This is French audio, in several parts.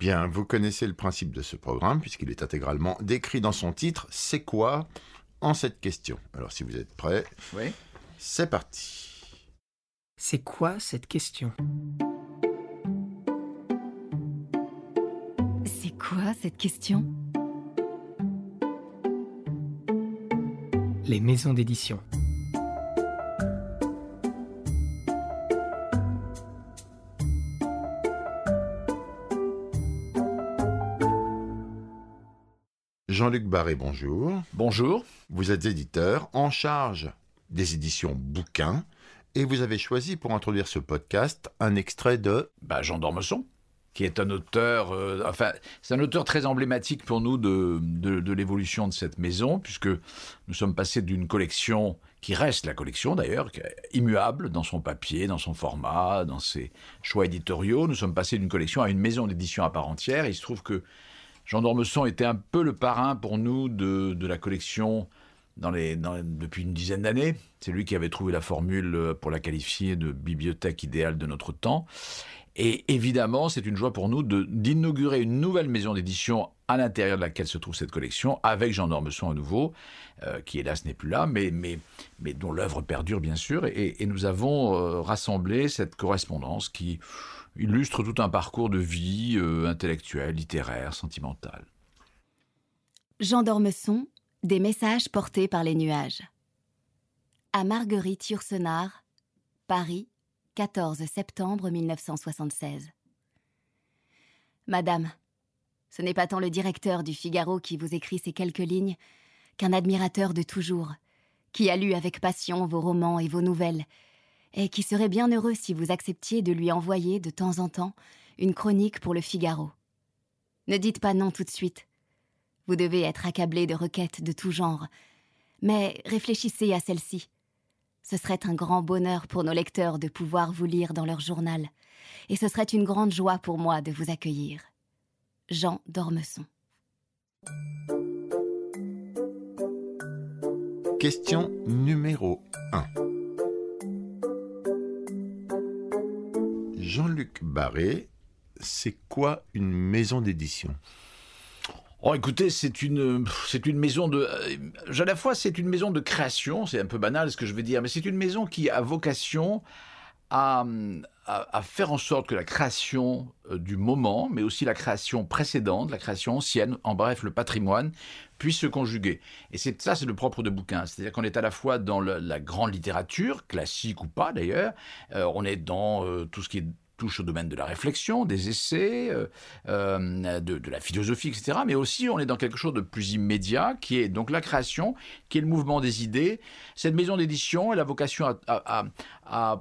Bien, vous connaissez le principe de ce programme puisqu'il est intégralement décrit dans son titre. C'est quoi en cette question? Alors si vous êtes prêts, Oui. c'est parti. C'est quoi cette question? C'est quoi cette question? Les maisons d'édition. Jean-Luc Barré, bonjour. Bonjour. Vous êtes éditeur en charge des éditions bouquins et vous avez choisi pour introduire ce podcast un extrait de Bah, Jean d'Ormesson, qui est un auteur, euh, enfin, c'est un auteur très emblématique pour nous de, de, de l'évolution de cette maison, puisque nous sommes passés d'une collection qui reste la collection d'ailleurs, immuable dans son papier, dans son format, dans ses choix éditoriaux. Nous sommes passés d'une collection à une maison d'édition à part entière. il se trouve que Jean d'Ormesson était un peu le parrain pour nous de, la collection depuis une dizaine d'années. C'est lui qui avait trouvé la formule pour la qualifier de bibliothèque idéale de notre temps. Et évidemment, c'est une joie pour nous d'inaugurer une nouvelle maison d'édition à l'intérieur de laquelle se trouve cette collection, avec Jean d'Ormesson à nouveau, euh, qui hélas n'est plus là, mais, dont l'œuvre perdure bien sûr. Et, et nous avons euh, rassemblé cette correspondance qui illustre tout un parcours de vie euh, intellectuelle, littéraire, sentimentale. Jean d'Ormesson, des messages portés par les nuages. À Marguerite Yourcenar, Paris, 14 septembre 1976. Madame, ce n'est pas tant le directeur du Figaro qui vous écrit ces quelques lignes qu'un admirateur de toujours, qui a lu avec passion vos romans et vos nouvelles, et qui serait bien heureux si vous acceptiez de lui envoyer de temps en temps une chronique pour le Figaro. Ne dites pas non tout de suite. Vous devez être accablé de requêtes de tout genre. Mais réfléchissez à celle-ci. Ce serait un grand bonheur pour nos lecteurs de pouvoir vous lire dans leur journal, et ce serait une grande joie pour moi de vous accueillir. Jean d'Ormesson. question numéro 1. Jean-Luc Barré, c'est quoi une maison d'édition? Oh, écoutez, c'est une, c'est une maison de, euh, à la fois c'est une maison de création, c'est un peu banal ce que je veux dire, mais c'est une maison qui a vocation à, à, faire en sorte que la création euh, du moment, mais aussi la création précédente, la création ancienne, en bref le patrimoine, puisse se conjuguer. Et c'est ça, c'est le propre de bouquin. C'est-à-dire qu'on est à la fois dans la grande littérature, classique ou pas d'ailleurs, euh, on est dans tout ce qui est touche au domaine de la réflexion, des essais, euh, euh, de, la philosophie, etc. Mais aussi, on est dans quelque chose de plus immédiat, qui est donc la création, qui est le mouvement des idées. Cette maison d'édition, elle a vocation à,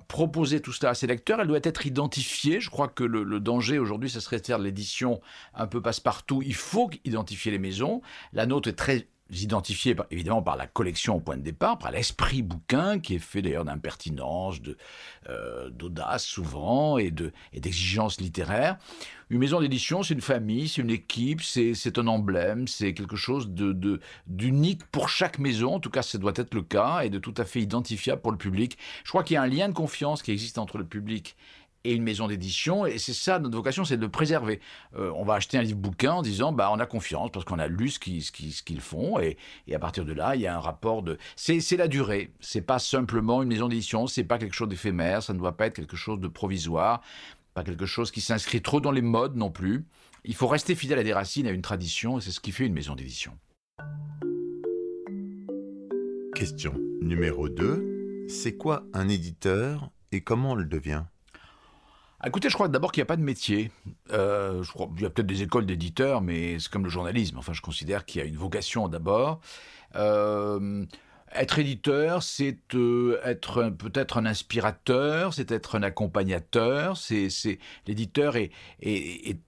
proposer tout cela à ses lecteurs. Elle doit être identifiée. Je crois que le, danger aujourd'hui, ce serait de faire l'édition un peu passe-partout. Il faut identifier les maisons. La nôtre est très identifiée par- évidemment par la collection au point de départ, par l'esprit bouquin qui est fait d'ailleurs d'impertinence, euh, d'audace souvent et de d'exigence littéraire. Une maison d'édition, c'est une famille, c'est une équipe, c'est c'est un emblème, c'est quelque chose de de- d'unique pour chaque maison. En tout cas, ça doit être le cas et de tout à fait identifiable pour le public. Je crois qu'il y a un lien de confiance qui existe entre le public et une maison d'édition, et c'est ça notre vocation, c'est de le préserver. Euh, on va acheter un livre bouquin en disant, bah, on a confiance parce qu'on a lu ce qu'ils ce qu'ils font, et, et à partir de là, il y a un rapport de. C'est la durée. C'est pas simplement une maison d'édition, c'est pas quelque chose d'éphémère, ça ne doit pas être quelque chose de provisoire, pas quelque chose qui s'inscrit trop dans les modes non plus. Il faut rester fidèle à des racines, à une tradition, et c'est ce qui fait une maison d'édition. Question numéro 2. C'est quoi un éditeur et comment on le devient? Écoutez, je crois d'abord qu'il n'y a pas de métier. Euh, il y a peut-être des écoles d'éditeurs, mais c'est comme le journalisme. Enfin, je considère qu'il y a une vocation d'abord. Euh, être éditeur, c'est euh, être peut-être un inspirateur, c'est être un accompagnateur. C'est, l'éditeur est,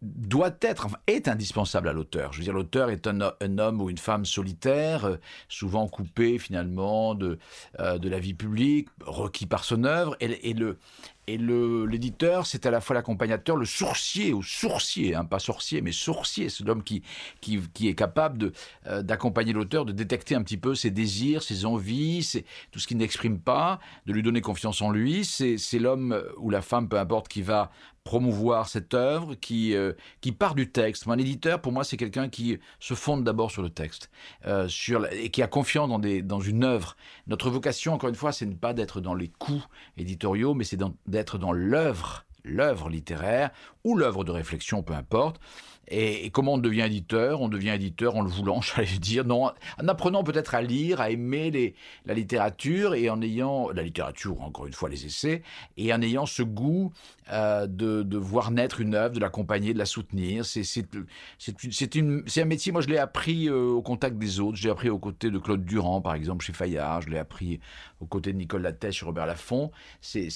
doit être, est indispensable à l'auteur. Je veux dire, l'auteur est un, ho- un homme ou une femme solitaire, souvent coupé finalement de de la vie publique, requis par son œuvre, et le et l'éditeur, c'est à la fois l'accompagnateur, le sourcier ou sourcier, hein, pas sorcier, mais sourcier, c'est l'homme qui, qui qui est capable euh, d'accompagner l'auteur, de détecter un petit peu ses désirs, ses envies, tout ce qu'il n'exprime pas, de lui donner confiance en lui. C'est l'homme ou la femme, peu importe, qui va promouvoir cette œuvre qui, euh, qui part du texte. Un éditeur, pour moi, c'est quelqu'un qui se fonde d'abord sur le texte euh, sur et qui a confiance dans, des, dans une œuvre. Notre vocation, encore une fois, c'est pas d'être dans les coups éditoriaux, mais c'est d'être dans l'œuvre l'œuvre littéraire ou l'œuvre de réflexion, peu importe. Et, comment on devient éditeur? On devient éditeur en le voulant, j'allais dire, non, en apprenant peut-être à lire, à aimer la littérature et en ayant la littérature, encore une fois les essais, et en ayant ce goût euh, de, de, voir naître une œuvre, de l'accompagner, de la soutenir. C'est un métier, moi je l'ai appris euh, au contact des autres. J'ai appris aux côtés de Claude Durand, par exemple, chez Fayard. Je l'ai appris aux côtés de Nicole Lattès chez Robert Laffont. C'est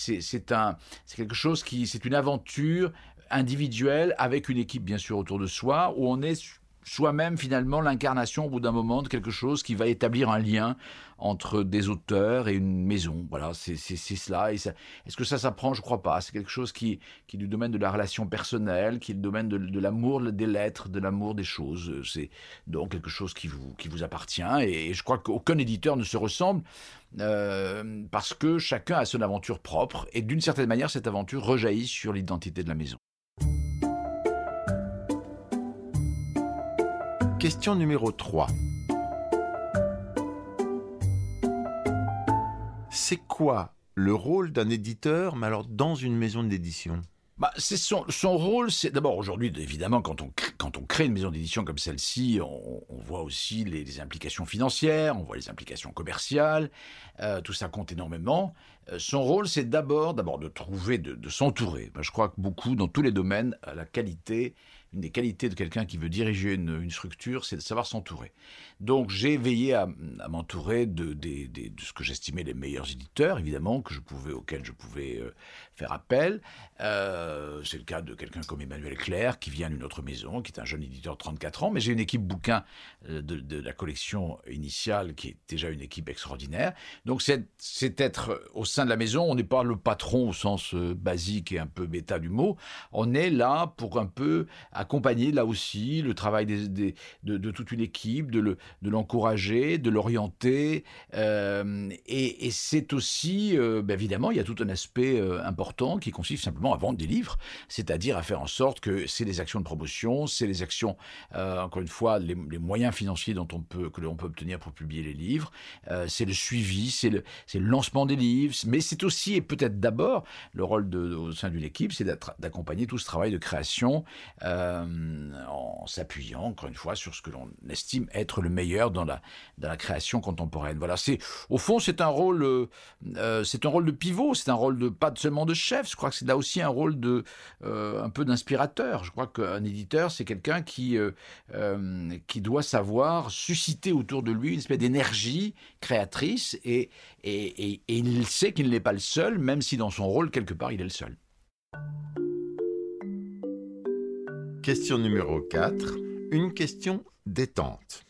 quelque chose qui, c'est une aventure individuel avec une équipe bien sûr autour de soi, où on est soi-même finalement l'incarnation au bout d'un moment de quelque chose qui va établir un lien entre des auteurs et une maison. Voilà, c'est cela. Est-ce que ça s'apprend? Je crois pas. C'est quelque chose qui, qui est du domaine de la relation personnelle, qui est le domaine de, l'amour des lettres, de l'amour des choses. C'est donc quelque chose qui vous, qui vous appartient. Et, je crois qu'aucun éditeur ne se ressemble. Euh, parce que chacun a son aventure propre et d'une certaine manière cette aventure rejaillit sur l'identité de la maison. Question numéro 3. C'est quoi le rôle d'un éditeur, mais alors dans une maison d'édition? Bah, c'est son, son, rôle, c'est d'abord aujourd'hui, évidemment, quand on, quand on crée une maison d'édition comme celle-ci, on, voit aussi les, implications financières, on voit les implications commerciales, euh, tout ça compte énormément. Euh, son rôle, c'est d'abord, d'abord de trouver, de, s'entourer. Je crois que beaucoup, dans tous les domaines, la qualité une des qualités de quelqu'un qui veut diriger une, structure, c'est de savoir s'entourer. Donc j'ai veillé à, m'entourer de, ce que j'estimais les meilleurs éditeurs, évidemment, que je pouvais, auxquels je pouvais euh, faire appel. Euh, c'est le cas de quelqu'un comme Emmanuel Claire, qui vient d'une autre maison, qui est un jeune éditeur de 34 ans, mais j'ai une équipe bouquin euh, de, la collection initiale qui est déjà une équipe extraordinaire. Donc c'est être au sein de la maison, on n'est pas le patron au sens basique et un peu bêta du mot, on est là pour un peu accompagner là aussi le travail de, toute une équipe, de l'encourager, de l'orienter. Euh, et, c'est aussi, euh, ben évidemment, il y a tout un aspect euh, important qui consiste simplement à vendre des livres, c'est-à-dire à faire en sorte que c'est des actions de promotion, c'est les actions, encore une fois, les, moyens financiers dont on peut, que l'on peut obtenir pour publier les livres, c'est le suivi, c'est le, le, lancement des livres, mais c'est aussi et peut-être d'abord le rôle au sein d'une équipe, c'est d'accompagner tout ce travail de création. En s'appuyant, encore une fois, sur ce que l'on estime être le meilleur dans la, création contemporaine. Voilà, au fond, c'est un rôle, euh, euh, c'est un rôle de pivot, c'est un rôle de pas seulement de chef. Je crois que c'est là aussi un rôle de un peu d'inspirateur. Je crois qu'un éditeur, c'est quelqu'un qui qui doit savoir susciter autour de lui une espèce d'énergie créatrice et il sait qu'il n'est pas le seul, même si dans son rôle quelque part il est le seul. Question numéro 4. Une question détente.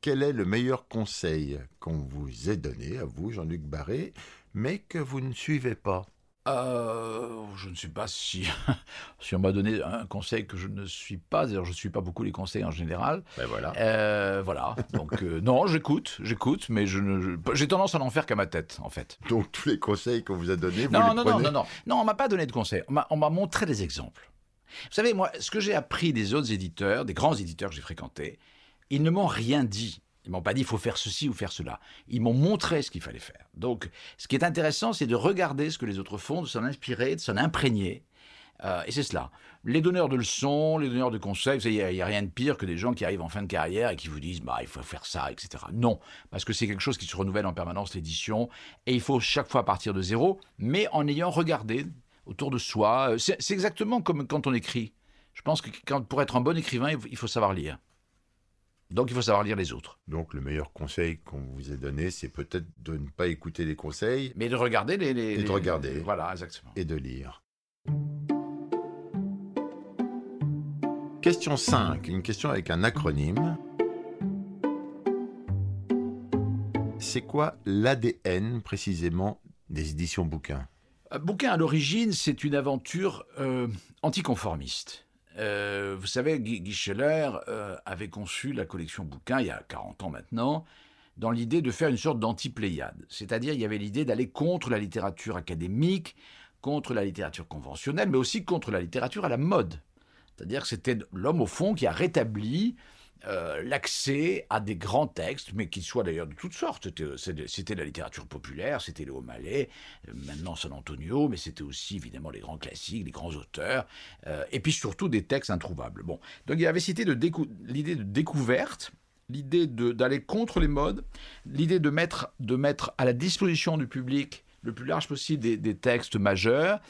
Quel est le meilleur conseil qu'on vous ait donné, à vous, Jean-Luc Barré, mais que vous ne suivez pas? Euh, je ne sais pas si, si on m'a donné un conseil que je ne suis pas. D'ailleurs, je ne suis pas beaucoup les conseils en général. Ben voilà. Euh, voilà. Donc, euh, non, j'écoute, j'écoute, mais je j'ai tendance à n'en faire qu'à ma tête, en fait. Donc, tous les conseils qu'on vous a donnés, vous non, les non, prenez? non, non, non, non, on m'a pas donné de conseils. On m'a montré des exemples. Vous savez, moi, ce que j'ai appris des autres éditeurs, des grands éditeurs que j'ai fréquentés, ils ne m'ont rien dit. Ils m'ont pas dit il faut faire ceci ou faire cela. Ils m'ont montré ce qu'il fallait faire. Donc, ce qui est intéressant, c'est de regarder ce que les autres font, de s'en inspirer, de s'en imprégner. Euh, et c'est cela. Les donneurs de leçons, les donneurs de conseils, il n'y a, rien de pire que des gens qui arrivent en fin de carrière et qui vous disent bah, il faut faire ça, etc. Non, parce que c'est quelque chose qui se renouvelle en permanence, l'édition, et il faut chaque fois partir de zéro, mais en ayant regardé autour de soi. Euh, c'est exactement comme quand on écrit. Je pense que quand, pour être un bon écrivain, il faut savoir lire. Donc il faut savoir lire les autres. Donc le meilleur conseil qu'on vous ait donné, c'est peut-être de ne pas écouter les conseils. Mais de regarder les... et de regarder. voilà, exactement. Et de lire. Question 5, une question avec un acronyme. C'est quoi l'ADN précisément des éditions bouquins? Bouquin à l'origine, c'est une aventure euh, anticonformiste. Euh, vous savez, Guy, Scheller euh, avait conçu la collection bouquins il y a 40 ans maintenant, dans l'idée de faire une sorte d'anti-pléiade. C'est-à-dire, il y avait l'idée d'aller contre la littérature académique contre la littérature conventionnelle, mais aussi contre la littérature à la mode. C'est-à-dire que c'était l'homme, au fond, qui a rétabli euh, l'accès à des grands textes, mais qui soient d'ailleurs de toutes sortes. C'était la littérature populaire, c'était Léo Mallet, euh, maintenant San Antonio, mais c'était aussi évidemment les grands classiques, les grands auteurs, euh, et puis surtout des textes introuvables. Bon, donc il avait cité l'idée de découverte, l'idée d'aller contre les modes, l'idée de mettre à la disposition du public le plus large possible des, textes majeurs.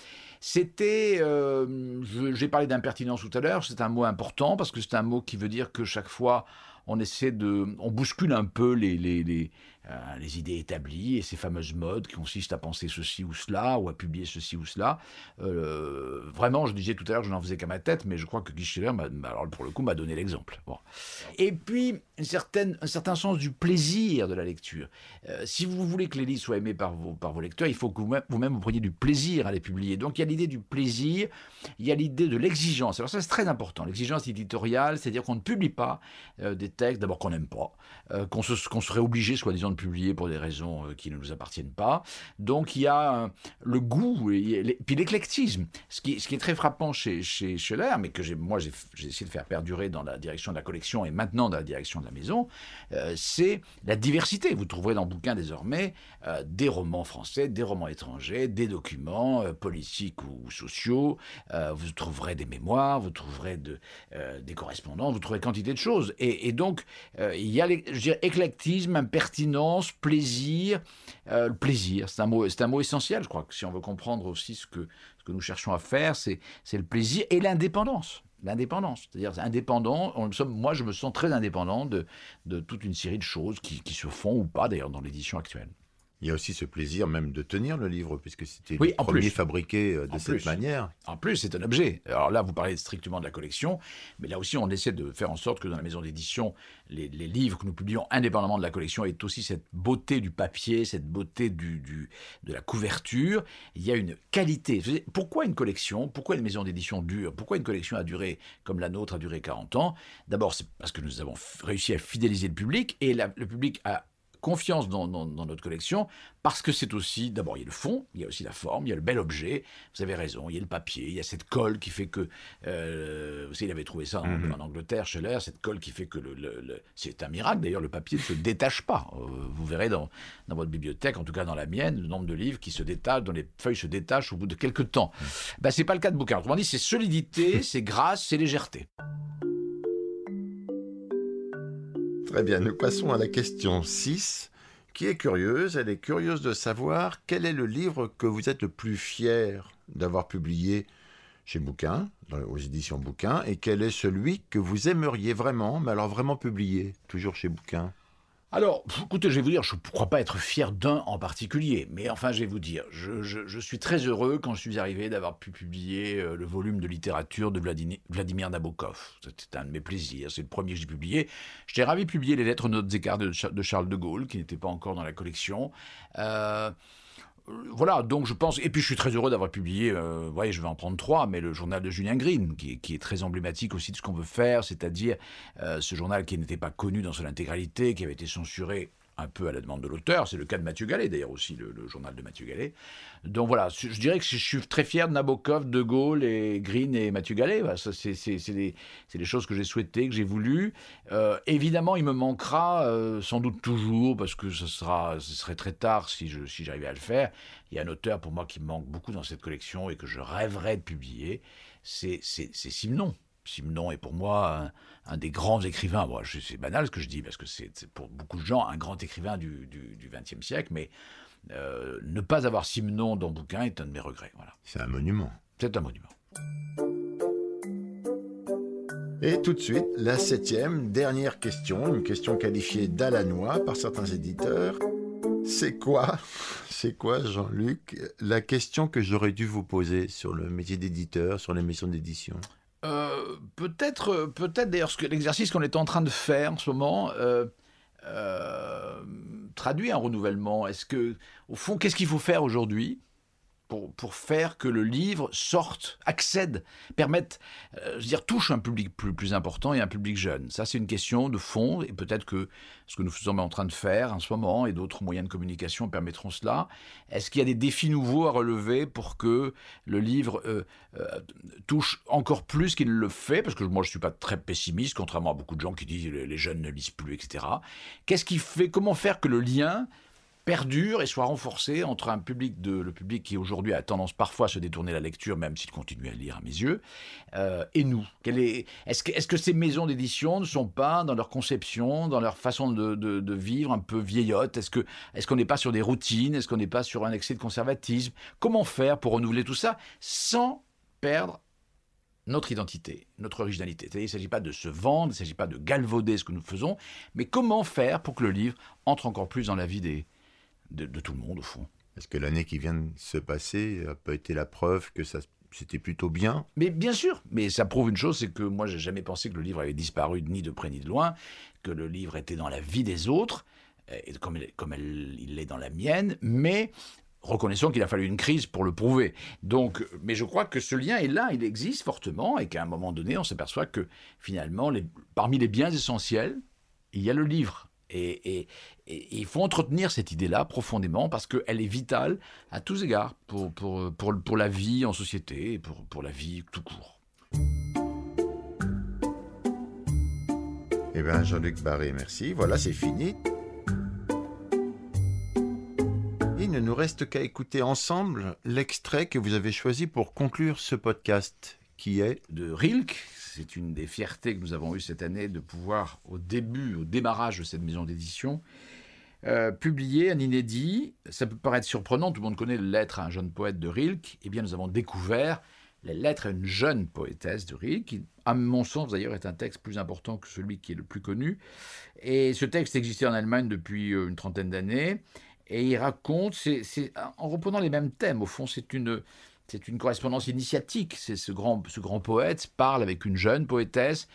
C'était, euh, j'ai parlé d'impertinence tout à l'heure, c'est un mot important parce que c'est un mot qui veut dire que chaque fois on essaie de, on bouscule un peu les, les, les, euh, les idées établies et ces fameuses modes qui consistent à penser ceci ou cela ou à publier ceci ou cela. Euh, vraiment, je disais tout à l'heure, je n'en faisais qu'à ma tête, mais je crois que Guy Schiller, alors pour le coup, m'a donné l'exemple. Bon. Et puis, une un certain sens du plaisir de la lecture. Euh, si vous voulez que les livres soient aimés par vos, par vos lecteurs, il faut que vous-même vous, vous preniez du plaisir à les publier. Donc il y a l'idée du plaisir, il y a l'idée de l'exigence. Alors ça, c'est très important. L'exigence éditoriale, c'est-à-dire qu'on ne publie pas des d'abord qu'on n'aime pas, qu'on serait obligé, soi-disant, de publier pour des raisons euh, qui ne nous appartiennent pas. Donc il y a euh, le goût et, puis l'éclectisme. Ce qui, est très frappant chez, chez Scheller, mais que moi j'ai essayé de faire perdurer dans la direction de la collection et maintenant dans la direction de la maison, euh, c'est la diversité. Vous trouverez dans le bouquin désormais des romans français, des romans étrangers, des documents politiques ou sociaux. vous trouverez des mémoires, vous trouverez de, des correspondances, vous trouverez quantité de choses. Et, et donc il y a, je éclectisme, impertinence plaisir. Euh, le plaisir, c'est un, mot, un mot essentiel, je crois, que si on veut comprendre aussi ce que, ce que nous cherchons à faire, c'est, c'est le plaisir et l'indépendance. L'indépendance, c'est-à-dire indépendant, on, moi je me sens très indépendant de, de toute une série de choses qui, qui se font ou pas d'ailleurs dans l'édition actuelle. Il y a aussi ce plaisir même de tenir le livre, puisque c'était le premier fabriqué euh, de cette manière. En plus, c'est un objet. Alors là, vous parlez strictement de la collection, mais là aussi, on essaie de faire en sorte que dans la maison d'édition, les, livres que nous publions indépendamment de la collection aient aussi cette beauté du papier, cette beauté du, du, de la couverture. Il y a une qualité. Pourquoi une collection Pourquoi une maison d'édition dure Pourquoi une collection a duré, comme la nôtre, a duré 40 ans? D'abord, c'est parce que nous avons réussi à fidéliser le public, et le public a confiance dans, notre collection, parce que c'est aussi, d'abord, il y a le fond, il y a aussi la forme, il y a le bel objet, vous avez raison, il y a le papier, il y a cette colle qui fait que, euh, vous savez, il avait trouvé ça en, mhm. Angleterre, Scheller, cette colle qui fait que, le, c'est un miracle d'ailleurs, le papier ne se détache pas. Euh, vous verrez dans, dans votre bibliothèque, en tout cas dans la mienne, le nombre de livres qui se détachent, dont les feuilles se détachent au bout de quelques temps. Ce mhm. Ben, c'est pas le cas de bouquin. Autrement dit, c'est solidité, c'est grâce, c'est légèreté. Très bien, nous passons à la question 6, qui est curieuse. Elle est curieuse de savoir quel est le livre que vous êtes le plus fier d'avoir publié chez Bouquin, aux éditions Bouquin, et quel est celui que vous aimeriez vraiment, mais alors vraiment publier, toujours chez Bouquin? Alors, écoutez, je vais vous dire, je ne crois pas être fier d'un en particulier, mais enfin, je vais vous dire, je, suis très heureux quand je suis arrivé d'avoir pu publier euh, le volume de littérature de Vladimir, Nabokov. C'était un de mes plaisirs, c'est le premier que j'ai publié. J'étais ravi de publier les lettres notes et cartes de, Charles de Gaulle, qui n'étaient pas encore dans la collection. Euh, voilà, donc je pense, et puis je suis très heureux d'avoir publié, euh, voyez, je vais en prendre trois, mais le journal de Julien Green, qui, est très emblématique aussi de ce qu'on veut faire, c'est-à-dire euh, ce journal qui n'était pas connu dans son intégralité, qui avait été censuré un peu à la demande de l'auteur. C'est le cas de Mathieu Gallet, d'ailleurs aussi, le, journal de Mathieu Gallet. Donc voilà, je dirais que je suis très fier de Nabokov, De Gaulle, et Green et Mathieu Gallet. c'est des, choses que j'ai souhaitées, que j'ai voulu. Euh, évidemment, il me manquera euh, sans doute toujours, parce que ce, sera, ce serait très tard si j'arrivais si à le faire. Il y a un auteur pour moi qui me manque beaucoup dans cette collection et que je rêverais de publier. C'est Simon. Simon est pour moi un, des grands écrivains. c'est banal ce que je dis, parce que c'est pour beaucoup de gens un grand écrivain du XXe siècle, mais euh, ne pas avoir Simon dans le bouquin est un de mes regrets. Voilà. C'est un monument. C'est un monument. Et tout de suite, la septième, dernière question, une question qualifiée d'alanois par certains éditeurs. C'est quoi, c'est quoi, Jean-Luc, la question que j'aurais dû vous poser sur le métier d'éditeur, sur les maisons d'édition? Euh, peut-être, peut-être d'ailleurs, l'exercice qu'on est en train de faire en ce moment euh, euh, traduit un renouvellement. Est-ce que, au fond, qu'est-ce qu'il faut faire aujourd'hui? Pour, faire que le livre sorte, accède, permette, euh, je veux dire, touche un public plus, plus important et un public jeune Ça, c'est une question de fond, et peut-être que ce que nous sommes en train de faire en ce moment et d'autres moyens de communication permettront cela. Est-ce qu'il y a des défis nouveaux à relever pour que le livre euh, euh, touche encore plus qu'il ne le fait? Parce que moi, je ne suis pas très pessimiste, contrairement à beaucoup de gens qui disent les, les jeunes ne lisent plus, etc. Qu'est-ce qui fait, comment faire que le lien perdure et soit renforcé entre un public de le public qui aujourd'hui a tendance parfois à se détourner la lecture, même s'il continue à lire à mes yeux, euh, et nous. Est, est-ce, que, est-ce que ces maisons d'édition ne sont pas dans leur conception, dans leur façon de, de, de vivre un peu vieillotte Est-ce que est-ce qu'on n'est pas sur des routines? Est-ce qu'on n'est pas sur un excès de conservatisme? Comment faire pour renouveler tout ça sans perdre notre identité, notre originalité? Il ne s'agit pas de se vendre, il ne s'agit pas de galvauder ce que nous faisons, mais comment faire pour que le livre entre encore plus dans la vie des, de, de tout le monde, au fond. Est-ce que l'année qui vient de se passer n'a pas été la preuve que ça c'était plutôt bien? Mais bien sûr, mais ça prouve une chose, c'est que moi, j'ai jamais pensé que le livre avait disparu ni de près ni de loin, que le livre était dans la vie des autres, et comme, comme elle, il l'est dans la mienne, mais Reconnaissons qu'il a fallu une crise pour le prouver. Donc, mais je crois que ce lien est là, il existe fortement, et qu'à un moment donné, on s'aperçoit que finalement, les, parmi les biens essentiels, il y a le livre. Et, et, et il faut entretenir cette idée-là profondément parce qu'elle est vitale à tous égards pour, pour, pour, pour la vie en société et pour, pour la vie tout court. Eh bien, Jean-Luc Barré, merci. Voilà, c'est fini. Il ne nous reste qu'à écouter ensemble l'extrait que vous avez choisi pour conclure ce podcast, qui est de Rilke. C'est une des fiertés que nous avons eues cette année de pouvoir, au début, au démarrage de cette maison d'édition, euh, publier un inédit. Ça peut paraître surprenant, tout le monde connaît le lettre à un jeune poète de Rilke. Eh bien, nous avons découvert les lettres à une jeune poétesse de Rilke, qui, à mon sens d'ailleurs, est un texte plus important que celui qui est le plus connu. Et ce texte existait en Allemagne depuis une trentaine d'années. Et il raconte, en reprenant les mêmes thèmes, au fond, c'est une, c'est une correspondance initiatique. C'est ce grand, ce grand poète parle avec une jeune poétesse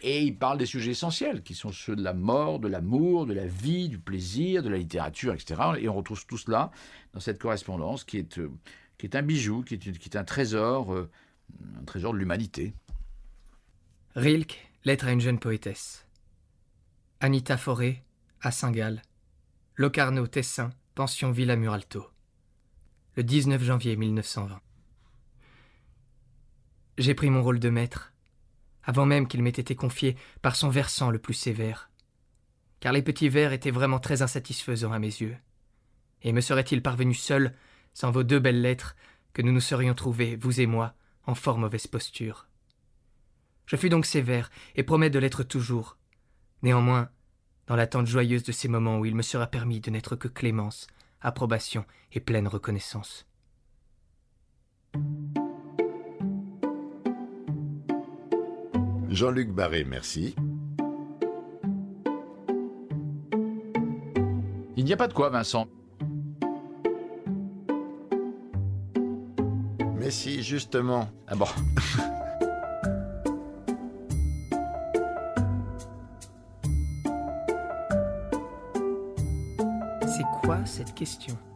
et il parle des sujets essentiels qui sont ceux de la mort, de l'amour, de la vie, du plaisir, de la littérature, etc. Et on retrouve tout cela dans cette correspondance qui est, qui est un bijou, qui est, qui est un trésor, euh, un trésor de l'humanité. Rilke, lettre à une jeune poétesse. Anita Forêt, à Saint-Gall, Locarno, Tessin, pension Villa Muralto. Le 19 janvier 1920. J'ai pris mon rôle de maître, avant même qu'il m'ait été confié par son versant le plus sévère, car les petits vers étaient vraiment très insatisfaisants à mes yeux. Et me serait-il parvenu seul, sans vos deux belles lettres, que nous nous serions trouvés, vous et moi, en fort mauvaise posture? Je fus donc sévère, et promets de l'être toujours. Néanmoins, dans l'attente joyeuse de ces moments où il me sera permis de n'être que clémence, approbation et pleine reconnaissance. Jean-Luc Barré, merci. Il n'y a pas de quoi, Vincent. Mais si, justement. Ah bon C'est quoi cette question? C'est quoi cette question